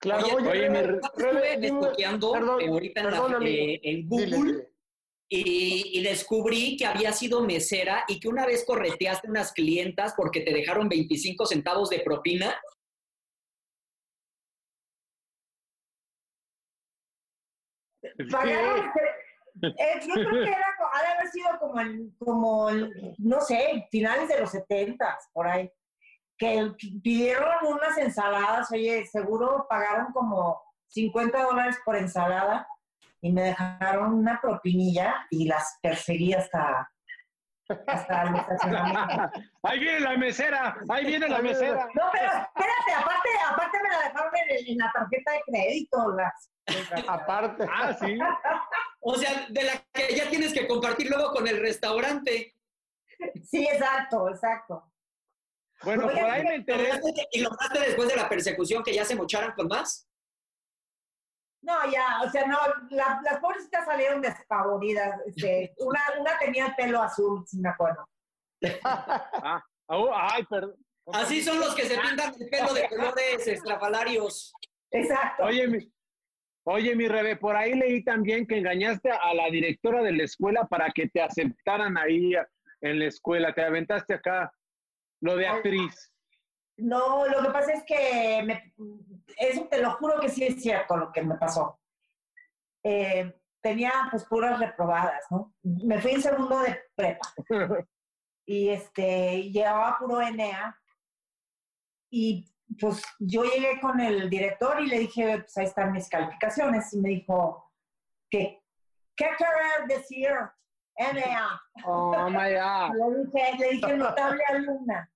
A: Claro, oye, oye, me estuve estudiando ahorita en, eh, en, Google Y, y, descubrí que había sido mesera y que una vez correteaste unas clientas porque te dejaron 25 centavos de propina
S: Pagaron, *laughs* eh, yo creo que era, ha de haber sido como, en, como no sé, finales de los 70, por ahí, que pidieron unas ensaladas, oye, seguro pagaron como 50 dólares por ensalada y me dejaron una propinilla y las perseguí hasta, hasta el estacionamiento. *laughs*
D: ahí viene la mesera, ahí viene la mesera.
S: No, pero espérate, aparte, aparte me la dejaron en, en la tarjeta de crédito, las
D: Aparte. Ah, sí.
A: O sea, de la que ya tienes que compartir luego con el restaurante.
S: Sí, exacto, exacto.
D: Bueno, por ahí me enteré.
A: ¿Y lo lograste después de la persecución que ya se mocharan con más?
S: No, ya, o sea, no, las pobrecitas salieron despavoridas. Este, una, una tenía el pelo azul, si me acuerdo.
D: ah, oh, ay, perdón.
A: Así son los que se pintan el pelo de colores estrafalarios.
S: Exacto.
D: Oye, mi, Oye, mi Rebe, por ahí leí también que engañaste a la directora de la escuela para que te aceptaran ahí en la escuela. Te aventaste acá lo de actriz.
S: No, lo que pasa es que me, eso te lo juro que sí es cierto lo que me pasó. Eh, tenía pues puras reprobadas, ¿no? Me fui en segundo de prepa. *laughs* y este, llevaba puro Enea. Y pues yo llegué con el director y le dije, pues ahí están mis calificaciones. Y me dijo, ¿qué, qué querer decir? NA.
D: Oh, my *laughs* God.
S: Le dije, le dije notable alumna.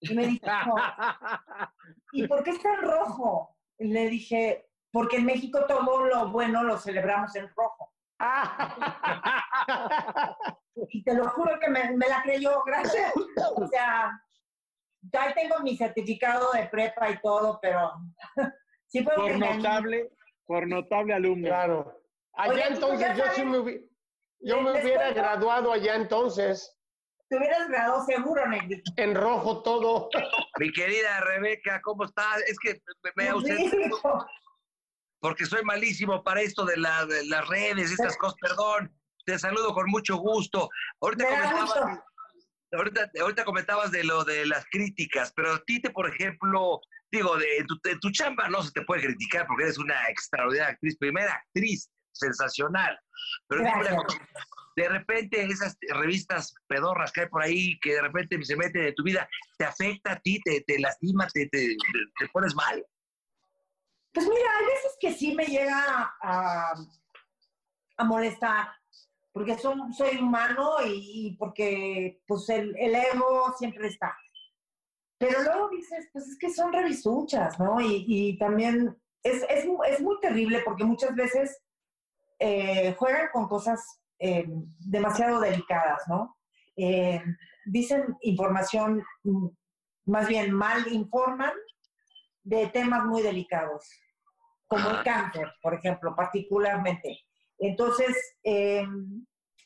S: Y me dijo, *laughs* ¿y por qué está en rojo? Y le dije, porque en México todo lo bueno lo celebramos en rojo. *laughs* y te lo juro que me, me la creyó, gracias. O sea, ya tengo mi certificado de prepa y todo, pero *laughs*
D: sí fue por notable, por notable alumno.
E: Claro. Allá entonces yo sí me, yo me hubiera graduado allá entonces.
S: Te hubieras graduado seguro, Negrito.
E: En rojo todo. *laughs*
C: Mi querida Rebeca, ¿cómo estás? Es que me, me ausento. Porque soy malísimo para esto de, la, de las redes, estas cosas, perdón. Te saludo con mucho gusto. Ahorita comentaba, ahorita, ahorita comentabas de lo de las críticas, pero a ti, te, por ejemplo, digo, de, tu, tu chamba no se te puede criticar porque eres una extraordinaria actriz, primera actriz, sensacional. Pero de repente esas revistas pedorras que hay por ahí, que de repente se meten en tu vida, ¿te afecta a ti, te, te lastima, te, te, te, pones mal?
S: Pues mira, hay veces que sí me llega a, a molestar porque son, soy humano y, porque pues el, el, ego siempre está. Pero luego dices, pues es que son revisuchas, ¿no? Y, y también es, es, es, muy terrible porque muchas veces eh, juegan con cosas eh, demasiado delicadas, ¿no? Eh, dicen información, mm, más bien mal informan de temas muy delicados, como el cáncer, por ejemplo, particularmente. Entonces, eh,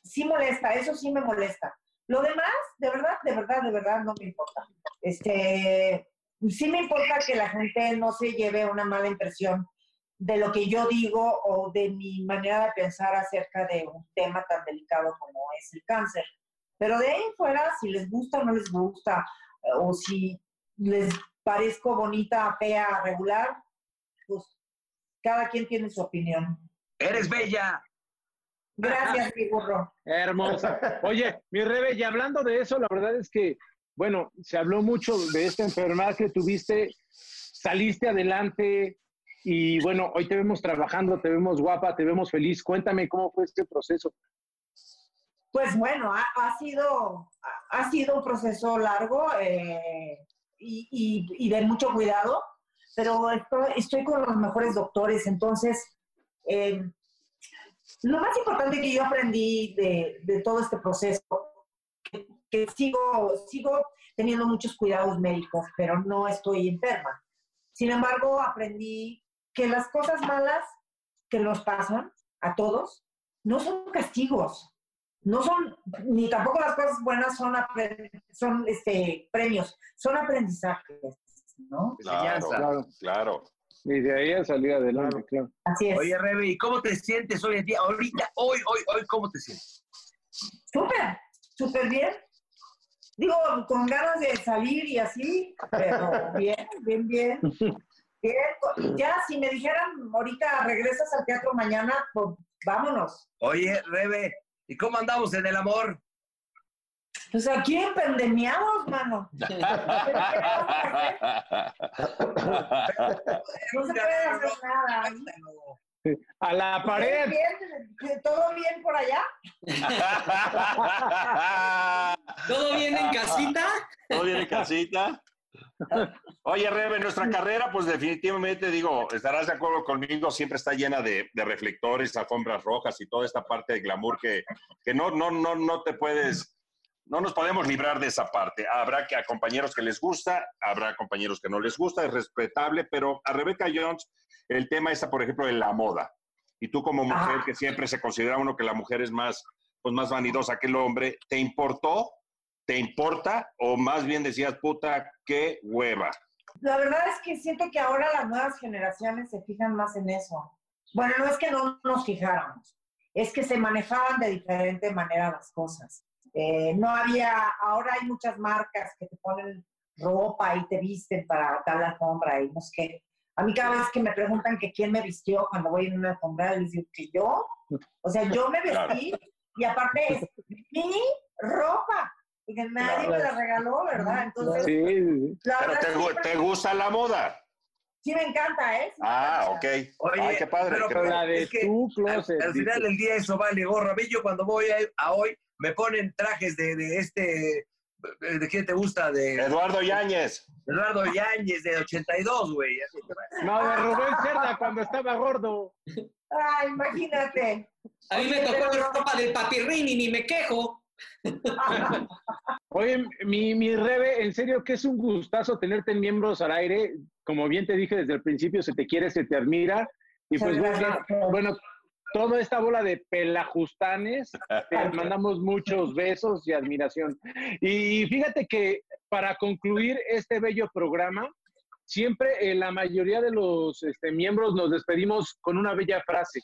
S: sí molesta, eso sí me molesta. Lo demás, de verdad, de verdad, de verdad, no me importa. Este, sí me importa que la gente no se lleve una mala impresión de lo que yo digo o de mi manera de pensar acerca de un tema tan delicado como es el cáncer. Pero de ahí fuera, si les gusta o no les gusta, o si les parezco bonita, fea, regular, pues cada quien tiene su opinión.
C: Eres bella.
S: Gracias, mi burro.
D: Hermosa. Oye, mi Rebe, y hablando de eso, la verdad es que, bueno, se habló mucho de esta enfermedad que tuviste, saliste adelante y bueno, hoy te vemos trabajando, te vemos guapa, te vemos feliz. Cuéntame cómo fue este proceso.
S: Pues bueno, ha, sido, ha sido un proceso largo eh, y, y, y, de mucho cuidado, pero estoy, estoy con los mejores doctores, entonces eh, lo más importante que yo aprendí de, de todo este proceso, que, que, sigo, sigo teniendo muchos cuidados médicos, pero no estoy enferma. Sin embargo, aprendí que las cosas malas que nos pasan a todos no son castigos, no son, ni tampoco las cosas buenas son, son este, premios, son aprendizajes, ¿no?
B: Claro, claro, claro.
D: Y de ahí a salir adelante, claro.
S: Así es.
C: Oye, Rebe, ¿y cómo te sientes hoy en día? Ahorita, hoy, hoy, hoy, ¿cómo te sientes?
S: Súper, súper bien. Digo, con ganas de salir y así, pero *laughs* bien, bien, bien. Bien, ya si me dijeran ahorita regresas al teatro mañana, pues vámonos.
C: Oye, Rebe, ¿y cómo andamos en el amor?
S: Pues aquí empandemiados, mano. *laughs* no se puede hacer nada.
D: A la pared.
S: Bien, ¿Todo bien por allá?
A: ¿Todo bien en casita?
B: ¿Todo bien en casita? Oye, Rebe, nuestra carrera, pues definitivamente, digo, estarás de acuerdo conmigo, siempre está llena de, de, reflectores, alfombras rojas y toda esta parte de glamour que, que no, no, no, no te puedes, no nos podemos librar de esa parte. Habrá que a compañeros que les gusta, habrá compañeros que no les gusta, es respetable, pero a Rebecca Jones el tema está, por ejemplo, en la moda. Y tú como mujer, que siempre se considera uno que la mujer es más, pues más vanidosa que el hombre, ¿te importó ¿Te importa? O más bien decías, puta, qué hueva.
S: La verdad es que siento que ahora las nuevas generaciones se fijan más en eso. Bueno, no es que no nos fijáramos, es que se manejaban de diferente manera las cosas. Eh, no había, ahora hay muchas marcas que te ponen ropa y te visten para tal alfombra y no sé qué. A mí cada vez que me preguntan que quién me vistió cuando voy en una alfombra, les digo que yo. O sea, yo me vestí y aparte es mi ropa y que nadie me la regaló, ¿verdad? Entonces,
D: sí, sí.
B: Pero te, te, gusta la moda.
S: Sí, me encanta, ¿eh? Sí
B: ah, ok.
C: Oye,
B: Ay, qué padre.
C: Pero,
B: pero
C: la de es que tu closet, al, al, final del día eso vale gorro. A mí yo cuando voy a, a hoy me ponen trajes de, de este... ¿De quién te gusta? De
B: Eduardo Yáñez.
C: Eduardo Yáñez, de 82, güey.
D: No, de Rubén Cerda cuando estaba gordo.
S: Ay, imagínate.
A: A mí me tocó la ropa del papirrín y ni me quejo. *laughs*
D: Oye, mi, mi Rebe, en serio que es un gustazo tenerte en Miembros al Aire. Como bien te dije desde el principio, se te quiere, se te admira. Y pues bueno, bueno, toda esta bola de pelajustanes, *laughs* te mandamos muchos besos y admiración. Y fíjate que para concluir este bello programa, siempre eh, la mayoría de los este, miembros nos despedimos con una bella frase.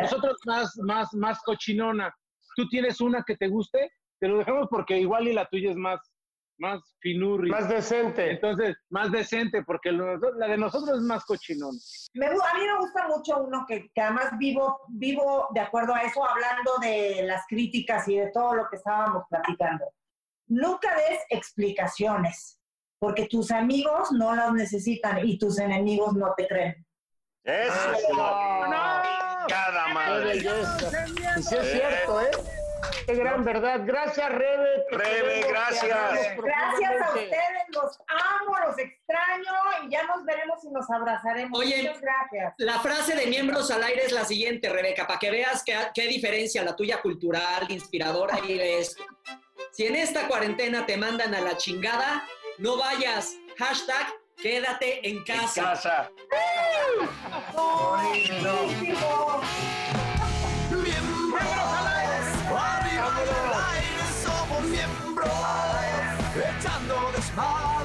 D: Nosotros más, más, más cochinona tú tienes una que te guste, te lo dejamos porque igual y la tuya es más, más finurri.
E: Más decente.
D: Entonces, más decente, porque lo, la de nosotros es más cochinón.
S: Me, a mí me gusta mucho uno que, que, además vivo, vivo de acuerdo a eso, hablando de las críticas y de todo lo que estábamos platicando. Nunca des explicaciones, porque tus amigos no las necesitan y tus enemigos no te creen.
B: Eso.
E: no.
B: Cada madre.
E: Y sí es cierto, ¿eh? Qué gran verdad. Gracias, Rebe.
B: Rebe, gracias.
S: Gracias a ustedes, los amo, los extraño y ya nos veremos y nos abrazaremos.
A: Oye,
S: Muchas gracias.
A: La frase de miembros al aire es la siguiente, Rebeca, para que veas qué, qué diferencia la tuya cultural, inspiradora y de esto. Si en esta cuarentena te mandan a la chingada, no vayas. Hashtag quédate en casa.
B: En casa.
T: Echando desmadre